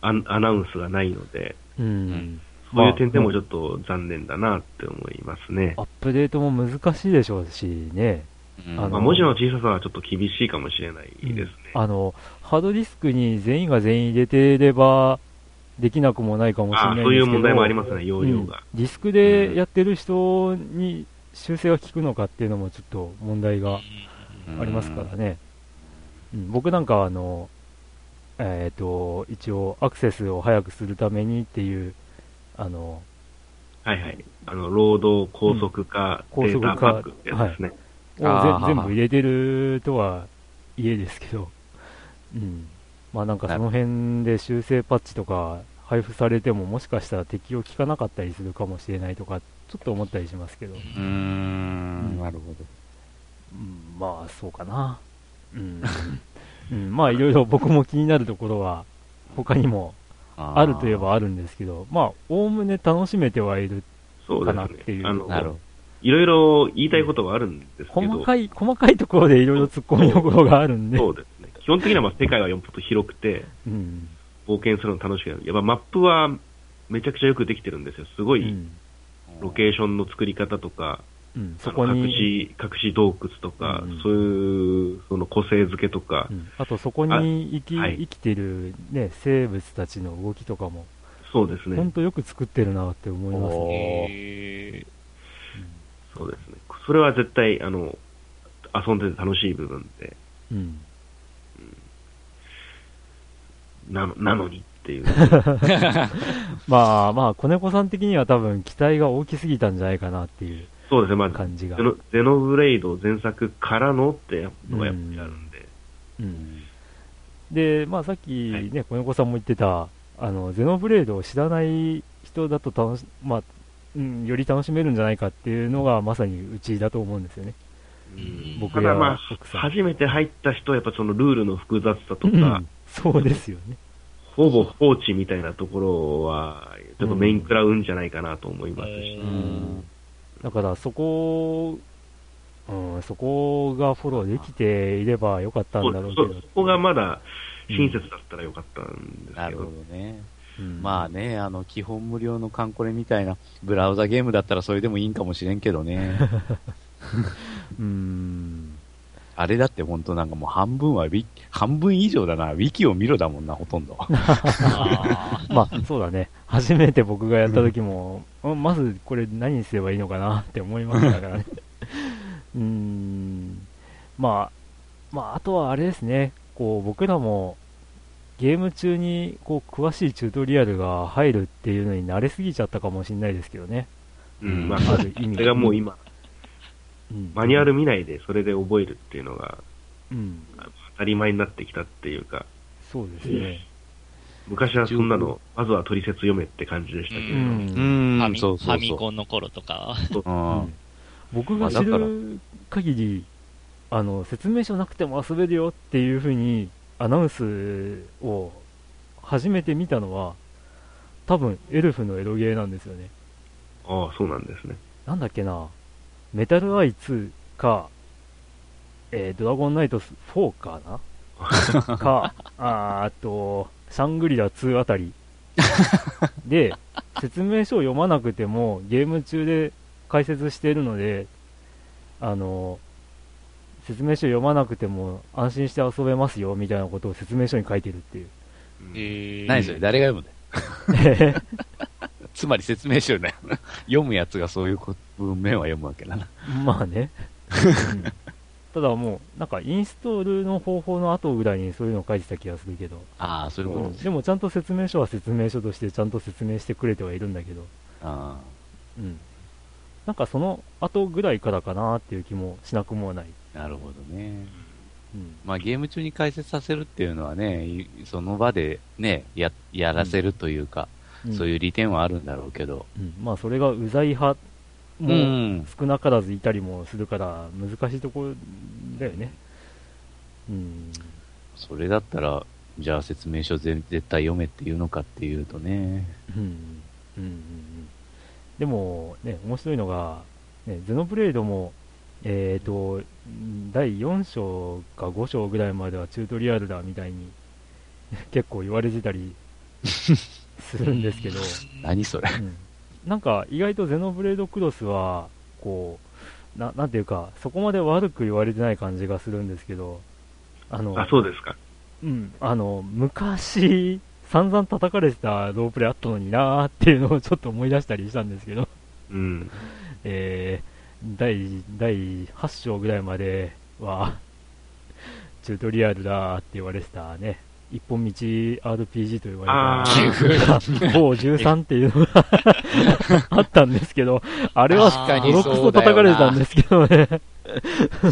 アンアナウンスがないので、うんうんん。そういう点でもちょっと残念だなって思いますね。アップデートも難しいでしょうしね、まあ、文字の小ささはちょっと厳しいかもしれないですね。あのハードディスクに全員が全員入れてればできなくもないかもしれあないんですけどそういう問題もありますね、容量うんが。ディスクでやってる人に修正が効くのかっていうのもちょっと問題がありますからね。うん僕なんかはあの、えっ、と、一応アクセスを早くするためにっていう、あの、はいはい。あの、労働高速化、うんデータ高速化ですね。をあーぜ全部入れてるとはいえですけど、うん。まあなんかその辺で修正パッチとか配布されてももしかしたら適用効かなかったりするかもしれないとか、ちょっと思ったりしますけど、うーん、なるほど。うん、まあそうかな。うん。うん、まあいろいろ僕も気になるところは他にもああるといえばあるんですけど、まあ、おおむね楽しめてはいる。かなっていうね。あの、なるほいろいろ言いたいことはあるんですけど、細かい、細かいところでいろいろ突っ込みどころがあるんで。そうですね。基本的にはまあ世界はよっぽど広くて、うん。冒険するの楽しくなる。やっぱマップはめちゃくちゃよくできてるんですよ。すごい、うん。ロケーションの作り方とか、うん。そこに、し、隠し洞窟とか、うんそういう、その個性付けとか、うんあとそこに生き、あはい生きてるね、生物たちの動きとかも、そうですね。ほんとよく作ってるなって思いますね。えそうですね。それは絶対、あの、遊んでて楽しい部分で、うん。なの、なのにっていう。<laughs> まあまあ、子猫さん的には多分期待が大きすぎたんじゃないかなっていうそうですね。まあ、感じがゼ。ノブレイド前作からのってのがやっぱりあるんで。うん。で、まあさっきね、子猫さんも言ってた、あの、ゼノブレードを知らない人だと楽し、まあ、うん、より楽しめるんじゃないかっていうのがまさにうちだと思うんですよね。うん僕だまあ。初めて入った人はやっぱそのルールの複雑さとか、うんそうですよね。ほぼ放置みたいなところは、ちょっとメイン食らうんじゃないかなと思いますし。うんだからそこ、うん、そこがフォローできていればよかったんだろうけどそこがまだ親切だったらよかったんですなるほけど。どね。うんまあね、あの、基本無料のカンコレみたいなブラウザゲームだったらそれでもいいんかもしれんけどね。<laughs> うん。あれだって本当なんかもう半分はウィ、半分以上だな。ウィキを見ろだもんな、ほとんど。あ <laughs> まあ、そうだね。初めて僕がやった時も、うんまずこれ何にすればいいのかなって思いましたからね。<laughs> うーん。まあ、まあ、あとはあれですね。こう、僕らも、ゲーム中に、こう、詳しいチュートリアルが入るっていうのに慣れすぎちゃったかもしれないですけどね。うん、まあ、ある意味。それがもう今、うん、マニュアル見ないでそれで覚えるっていうのがうん。当たり前になってきたっていうか、そうですね。昔はそんなの、まずは取説読めって感じでしたけれど、う。うんファん、ミコンの頃とか。う。うん。僕が知まあだからる限り、あの、説明書なくても遊べるよっていう風にアナウンスを初めて見たのは、多分エルフのエロゲーなんですよね。ああ、そうなんですね。なんだっけな、メタルアイ2か、えードラゴンナイト4かな？<laughs> か、あと、シャングリラ2あたり。<laughs> で、説明書を読まなくてもゲーム中で解説しているので、あの、説明書読まなくても安心して遊べますよみたいなことを説明書に書いてるっていう。うんえー何それ？誰が読むんだよ？<laughs> つまり説明書だよ。<laughs> 読むやつがそういうこ文面は読むわけだな。まあね。<laughs> うんただもう、なんかインストールの方法の後ぐらいにそういうのを書いてた気がするけど、ああ、そういうことうんでもちゃんと説明書は説明書としてちゃんと説明してくれてはいるんだけど、あうん。なんかその後ぐらいからかなっていう気もしなくもない。あ、なるほどね。うん。まあゲーム中に解説させるっていうのはね、いその場でね、や、やらせるというか、そういう利点はあるんだろうけど。うん。まあそれがうざい派もん。少なからずいたりもするから難しいところだよね。うん。それだったら、じゃあ説明書ぜ絶対読めっていうのかっていうとね。うんうんうんうんでもね、面白いのが、ね、ゼノブレードも、えーと、ん第4章か5章ぐらいまではチュートリアルだみたいに <laughs> 結構言われてたりするんですけど、<laughs> 何それ。うんなんか意外とゼノブレードクロスは、こう、ななんていうか、そこまで悪く言われてない感じがするんですけど、あの、あ、そうですか。うん、あの、昔、散々叩かれてたロープレあったのになーっていうのをちょっと思い出したりしたんですけど、うん。えー、第、第8章ぐらいまでは、チュートリアルだーって言われてたね、一本道 RPG と言わあれた、<laughs> 某13っていうのが <laughs> あったんですけど、あれはボロクソ叩かれてたんですけどね。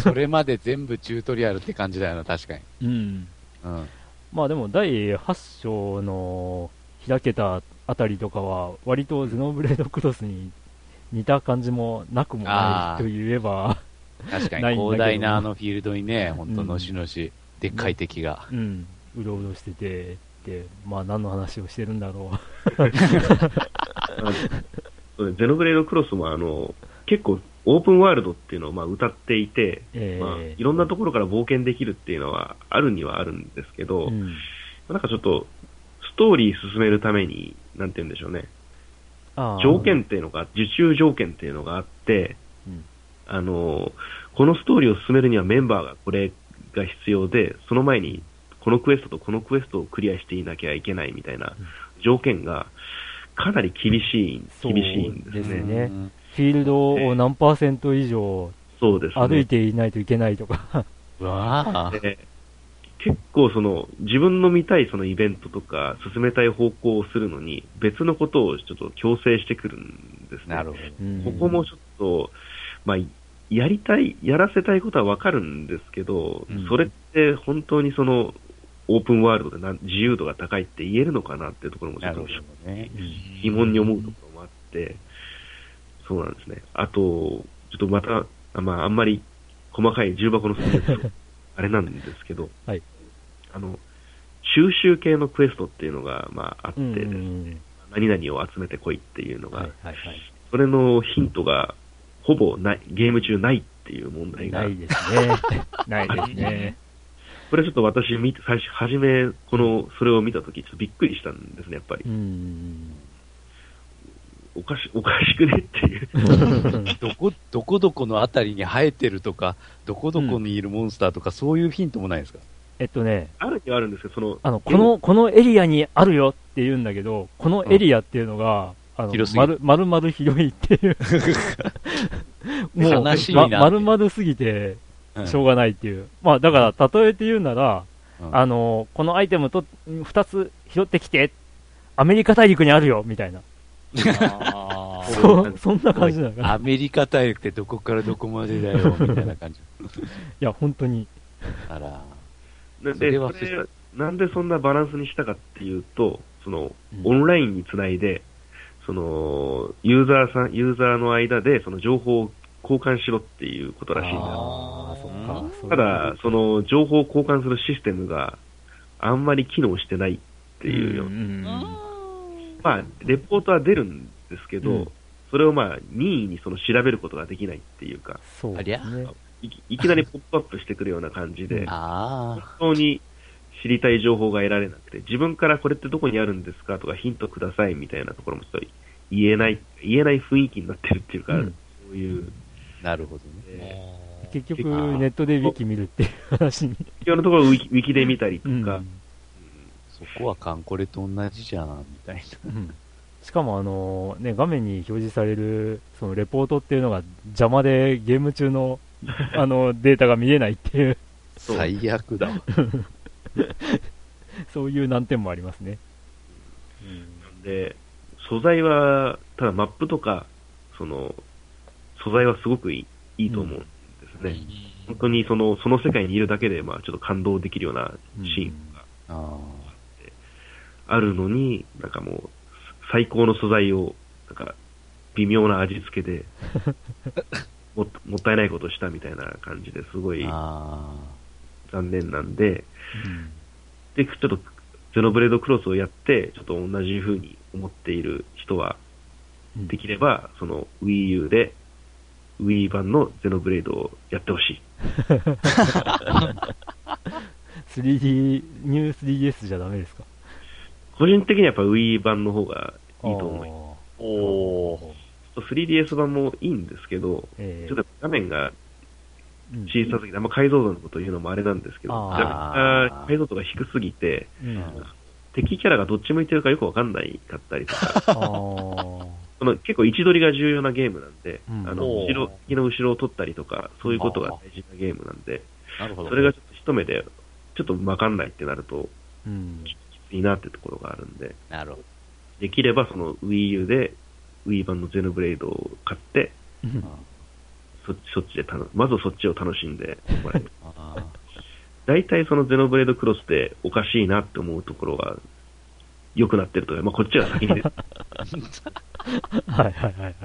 それまで全部チュートリアルって感じだよな、確かに。うん。うん。まあでも第8章の開けたあたりとかは、割とゼノブレードクロスに似た感じもなくもないと言えば、確かに広大なあのフィールドにね、ほんとうんのしのし、でっかい敵が。うん、うろうろしてて、で、まあ何の話をしてるんだろ <laughs> そうねゼノブレードクロスもあの、結構オープンワールドっていうのをまあ歌っていて、う。え。まあ、ーいろんなところから冒険できるっていうのはあるにはあるんですけど、うん、なんかちょっと、ストーリー進めるために、なんて言うんでしょうね、条件っていうのが、受注条件っていうのがあって、うんあの、このストーリーを進めるにはメンバーがこれが必要で、その前にこのクエストとこのクエストをクリアしていなきゃいけないみたいな条件がかなり厳しい、厳しいんですね。ですねフィールドを何パーセント以上そうですね。歩いていないといけないとか、うわぁ。で結構その自分の見たいそのイベントとか進めたい方向をするのに別のことをちょっと強制してくるんですね。なるほうんここもちょっと、まあ、やりたい、やらせたいことはわかるんですけど、うんそれって本当にそのオープンワールドでな自由度が高いって言えるのかなっていうところもちょっとね。疑問に思うところもあって、そうなんですね。あと、ちょっとまた、あまあ、あんまり細かい重箱の隅ですあれなんですけど、<laughs> はいあの、収集系のクエストっていうのが、まあ、あってうんですね、うん何々を集めてこいっていうのが、はいはいはい。それのヒントがほぼない、ゲーム中ないっていう問題が、ないですね。<laughs> ないですね。これちょっと私見て、最初、初め、この、それを見たとき、ちょっとびっくりしたんですね、やっぱりう。ん。おかし、おかしくねっていう。<laughs> どこ、どこどこのあたりに生えてるとか、どこどこにいるモンスターとか、そういうヒントもないですか？えっとね、あるにはあるんですけど、その、あの、この、このエリアにあるよって言うんだけど、このエリアっていうのが、あの、広すぎる丸、丸々広いっていう。もう、悲しいなま、丸々すぎて、しょうがないっていう。まあ、だから、例えて言うなら、うんあの、このアイテムと、二つ拾ってきて、アメリカ大陸にあるよみたいな。そう、そんな感じなのかな。アメリカ大陸ってどこからどこまでだよ、みたいな感じ。<laughs> いや、本当に。あら。なんで、それはそれなんでそんなバランスにしたかっていうと、その、うん。オンラインにつないで、その、ユーザーさん、ユーザーの間で、その情報を交換しろっていうことらしいんです。ああ、そっか。そうただ、その情報を交換するシステムがあんまり機能してないっていうよ。うな、んまあ、レポートは出るんですけど、うん。それをまあ、任意にその調べることができないっていうか、そうですね。いきいきなりポップアップしてくるような感じで、<laughs> あ本当に知りたい情報が得られなくて、自分からこれってどこにあるんですかとかヒントくださいみたいなところもちょっと言えない、言えない雰囲気になってるっていうか、うん。そういう、あ、なるほどね。え結局、ネットでウィキ見るっていう話に。ー必要なところをウィキウィキで見たりとうん。か、そこはカンコレと同じじゃん、みたいうん。しかもあの、ね、画面に表示される、そのレポートっていうのが邪魔でゲーム中の、<laughs> あの、データが見えないっていう、最悪だわ。<laughs> そういう難点もありますね。で、素材は、ただマップとか、その、素材はすごくいいいいと思うんですね。本当にその、その世界にいるだけで、まあちょっと感動できるようなシーンがああるのに、なんかもう、最高の素材を、なんか、微妙な味付けで、<laughs> ももったいないことしたみたいな感じですごい残念なんで、うんで、ちょっと、ゼノブレードクロスをやって、ちょっと同じ風に思っている人は、うんできれば、その Wii U で、Wii 版のゼノブレードをやってほしい。<laughs> 3D、ニュー 3DS じゃダメですか？個人的にはやっぱ Wii 版の方がいいと思います。おー。3DS 版もいいんですけど、えちょっと画面がうん。小さすぎて、あんま解像度のことを言うのもあれなんですけど、解像度が低すぎて、うん。敵キャラがどっち向いてるかよくわかんないかったりとか、<laughs> その結構位置取りが重要なゲームなんで、うん。あの後ろ敵の後ろを取ったりとか、そういうことが大事なゲームなんで。それがちょっと一目で、ちょっとわかんないってなると、うん。きついなってところがあるんで。できればその Wii U で Wii 版のゼノブレイドを買って、うんそそっちでたの、まずそっちを楽しんでもらえる。ああ。大体そのゼノブレードクロスでおかしいなって思うところが良くなってるとか、まあこっちが先に出てはいはいはいはい。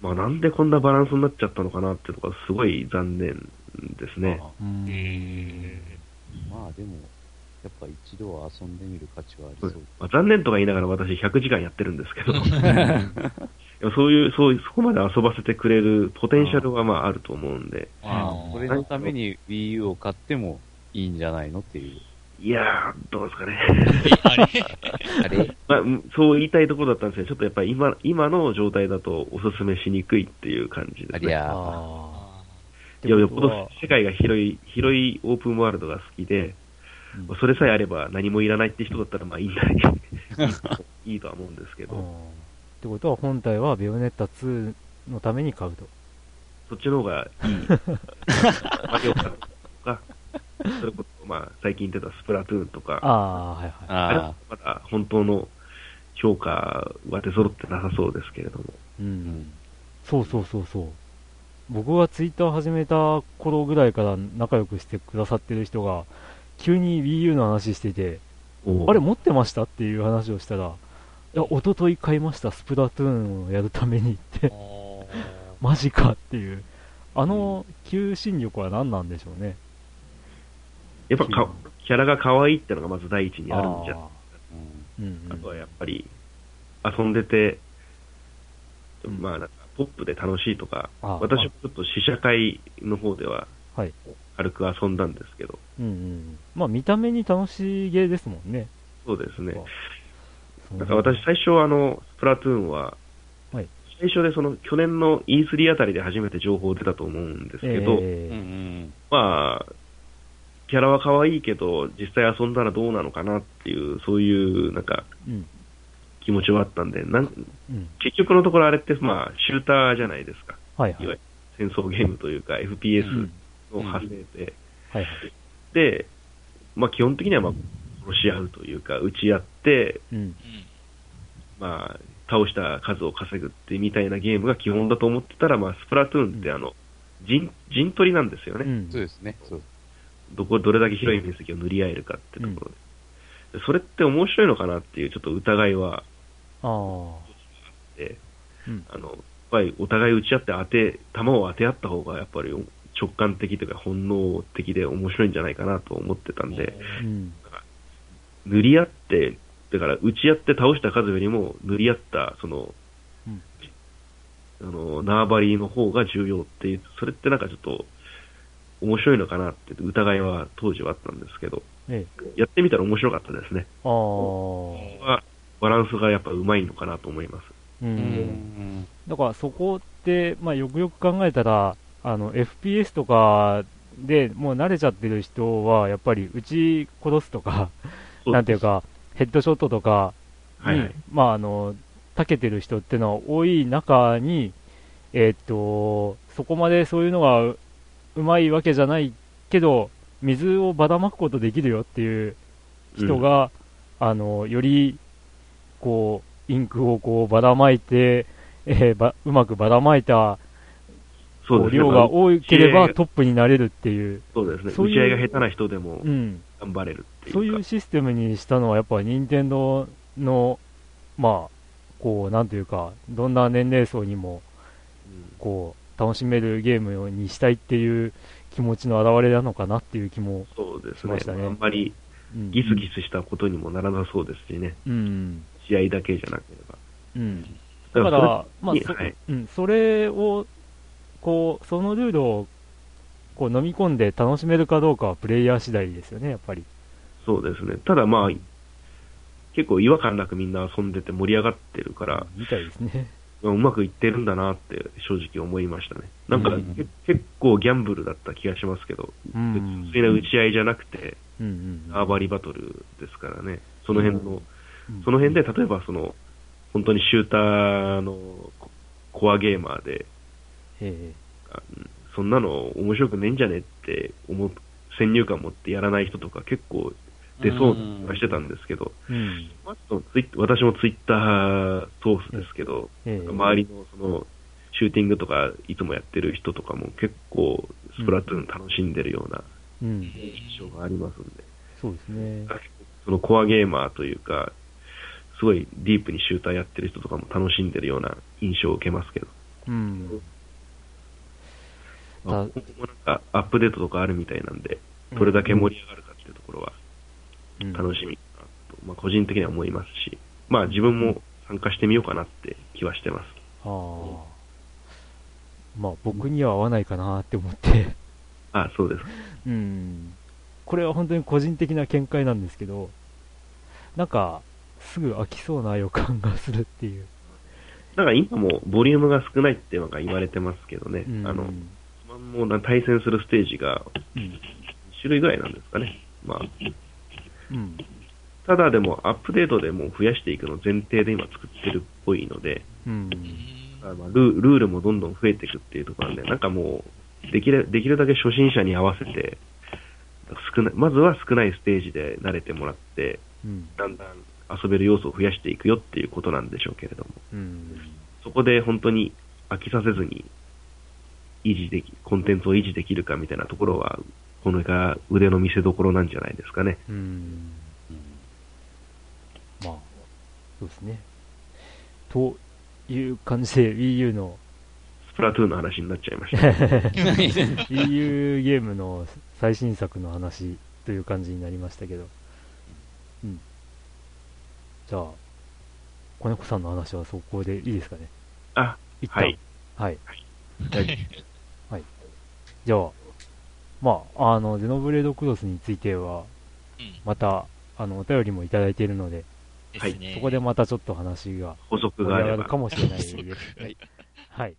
まあなんでこんなバランスになっちゃったのかなっていうところがすごい残念ですね。うんまあでも、やっぱ一度は遊んでみる価値はありそう。まあ、残念とか言いながら私100時間やってるんですけど、<laughs> いやそういう、そういう、そこまで遊ばせてくれるポテンシャルはまああると思うんで、まあ、それのために Wii U を買ってもいいんじゃないのっていう。いやー、どうですかね。あれ？<laughs> まあ、うんそう言いたいところだったんですけど、ちょっとやっぱり今、今の状態だとおすすめしにくいっていう感じですね。ありゃあ。あいや、よっぽど世界が広い、広いオープンワールドが好きで、うんそれさえあれば何もいらないって人だったら、まあいいんだいい <laughs> いいとは思うんですけうんど、ってことは本体はベヨネッタ2のために買うと。そっちの方がいい。<laughs> マリオカートとか、それこそ、まあ最近出たスプラトゥーンとか、ああ、はいはい。あれあはまだ本当の評価は出揃ってなさそうですけれども。う。あ。うんん。そうそうそうそう。僕がツイッター始めた頃ぐらいから仲良くしてくださってる人が、急に Wii U の話してて、おう。あれ持ってましたっていう話をしたら、いや、一昨日買いました、スプラトゥーンをやるためにって、<laughs> マジかっていう。あの、求心力は何なんでしょうね。やっぱかキャラが可愛いってのがまず第一にあるんじゃ。んー。うんうん。あとはやっぱり、遊んでて、うんまあなんか、ポップで楽しいとか、あ私もちょっと試写会の方でははい、軽く遊んだんですけど、うんうん。まあ見た目に楽しげですもんね。そうですね。なんか私最初あの、スププラトゥーンは、はい最初でその去年の E3 あたりで初めて情報出たと思うんですけど、えーうんうん。まあ、キャラは可愛いけど、実際遊んだらどうなのかなっていう、そういうなんかうん。気持ちはあったんで、なんうん。結局のところあれって、まあ、シューターじゃないですか。はいはいいわゆる戦争ゲームというか、FPS うんの派生で。はいはい。で、まあ基本的にはまあ殺し合うというか、撃ち合って、うん。まあ、倒した数を稼ぐってみたいなゲームが基本だと思ってたら、まあ、スプラトゥーンってあの、陣、陣取りなんですよね。うん。そうですね。どこ、どれだけ広い面積を塗り合えるかってところで。でそれって面白いのかなっていうちょっと疑いはああ。あって、うん。あの、やっぱりお互い打ち合って当て、弾を当て合った方がやっぱり直感的というか本能的で面白いんじゃないかなと思ってたんで、うん。塗り合って、だから打ち合って倒した数よりも塗り合った、その、うんあの、縄張りの方が重要っていう、それってなんかちょっと面白いのかなって疑いは当時はあったんですけど、ええ。やってみたら面白かったですね。あバランスがやっぱうまいのかなと思います。う。うんん。だからそこって、まあ、よくよく考えたら、あの、FPS とかでもう慣れちゃってる人は、やっぱり撃ち殺すとか、なんていうか、ヘッドショットとかに、はいはい。まあ、あの、長けてる人っていうのは多い中に、えーっと、そこまでそういうのがううまいわけじゃないけど、水をばらまくことできるよっていう人が、あの、より、こう、インクをこうばらまいて、えーばうまくばらまいたそうですね。量が多ければトップになれるっていう、そうですね。そういう打ち合いが下手な人でもうん、頑張れるっていうか。そういうシステムにしたのは、やっぱ任天堂の、まあ、こう、なんというか、どんな年齢層にも、うんこう、楽しめるゲームにしたいっていう気持ちの表れなのかなっていう気も、そうですねしましたねあんまりうん、ギスギスしたことにもならなそうですしね。うん、試合だけじゃなければ。うん。だだから、まあ、うん、それを、こう、そのルールを、こう、飲み込んで楽しめるかどうかはプレイヤー次第ですよね、やっぱり。そうですね。ただまあ、結構違和感なくみんな遊んでて盛り上がってるから、みたいですね。まあうまくいってるんだなって正直思いましたね。なんか、うんけ結構ギャンブルだった気がしますけど、うん純粋な打ち合いじゃなくて、うんうんうん。縄張りバトルですからね。その辺の、うんその辺で例えばその、本当にシューターのココアゲーマーで、えそんなの面白くねえんじゃねって思う、先入観持ってやらない人とか結構出そうな気がしてたんですけど、えうん。まあそのツイッ私もツイッターソースですけど、ええ周りのその、シューティングとかいつもやってる人とかも結構スプラトゥーン楽しんでるようなうん。印象がありますんで、そうですね。そのコアゲーマーというか、すごいディープにシューターやってる人とかも楽しんでるような印象を受けますけど、うん。今後もなんかアップデートとかあるみたいなんで、どれだけ盛り上がるかっていうところはうん楽しみかなと、まあ個人的には思いますし、まあ自分も参加してみようかなって気はしてます。ああ。まあ、僕には合わないかなって思って。あ、そうです。<laughs> うん。これは本当に個人的な見解なんですけど、なんか、すぐ飽きそうな予感がするっていう。だから今もボリュームが少ないっていうのが言われてますけどね、うんあの、もうな対戦するステージがうん。2種類ぐらいなんですかね。まあ、うん。ただでもアップデートでもう増やしていくの前提で今作ってるっぽいので、うん。まあルルールもどんどん増えていくっていうところなんで、なんかもう、できる、できるだけ初心者に合わせて、少ない、まずは少ないステージで慣れてもらって、うん。だんだん遊べる要素を増やしていくよっていうことなんでしょうけれども、うん。そこで本当に飽きさせずに維持でき、コンテンツを維持できるかみたいなところは、このが腕の見せ所なんじゃないですかね。うん。まあ、そうですね。という感じで Wii U のスプラトゥーンの話になっちゃいました。Wii U ゲームの最新作の話という感じになりましたけど。うん。じゃあ、子猫さんの話はそこでいいですかね。あ、一旦はい。はい。はい。じゃあ、まあ、あの、ゼノブレードクロスについては、うんまた、あの、お便りもいただいているので、はい。そこでまたちょっと話が補足があれば。かもしれないです。<laughs> はい。はい。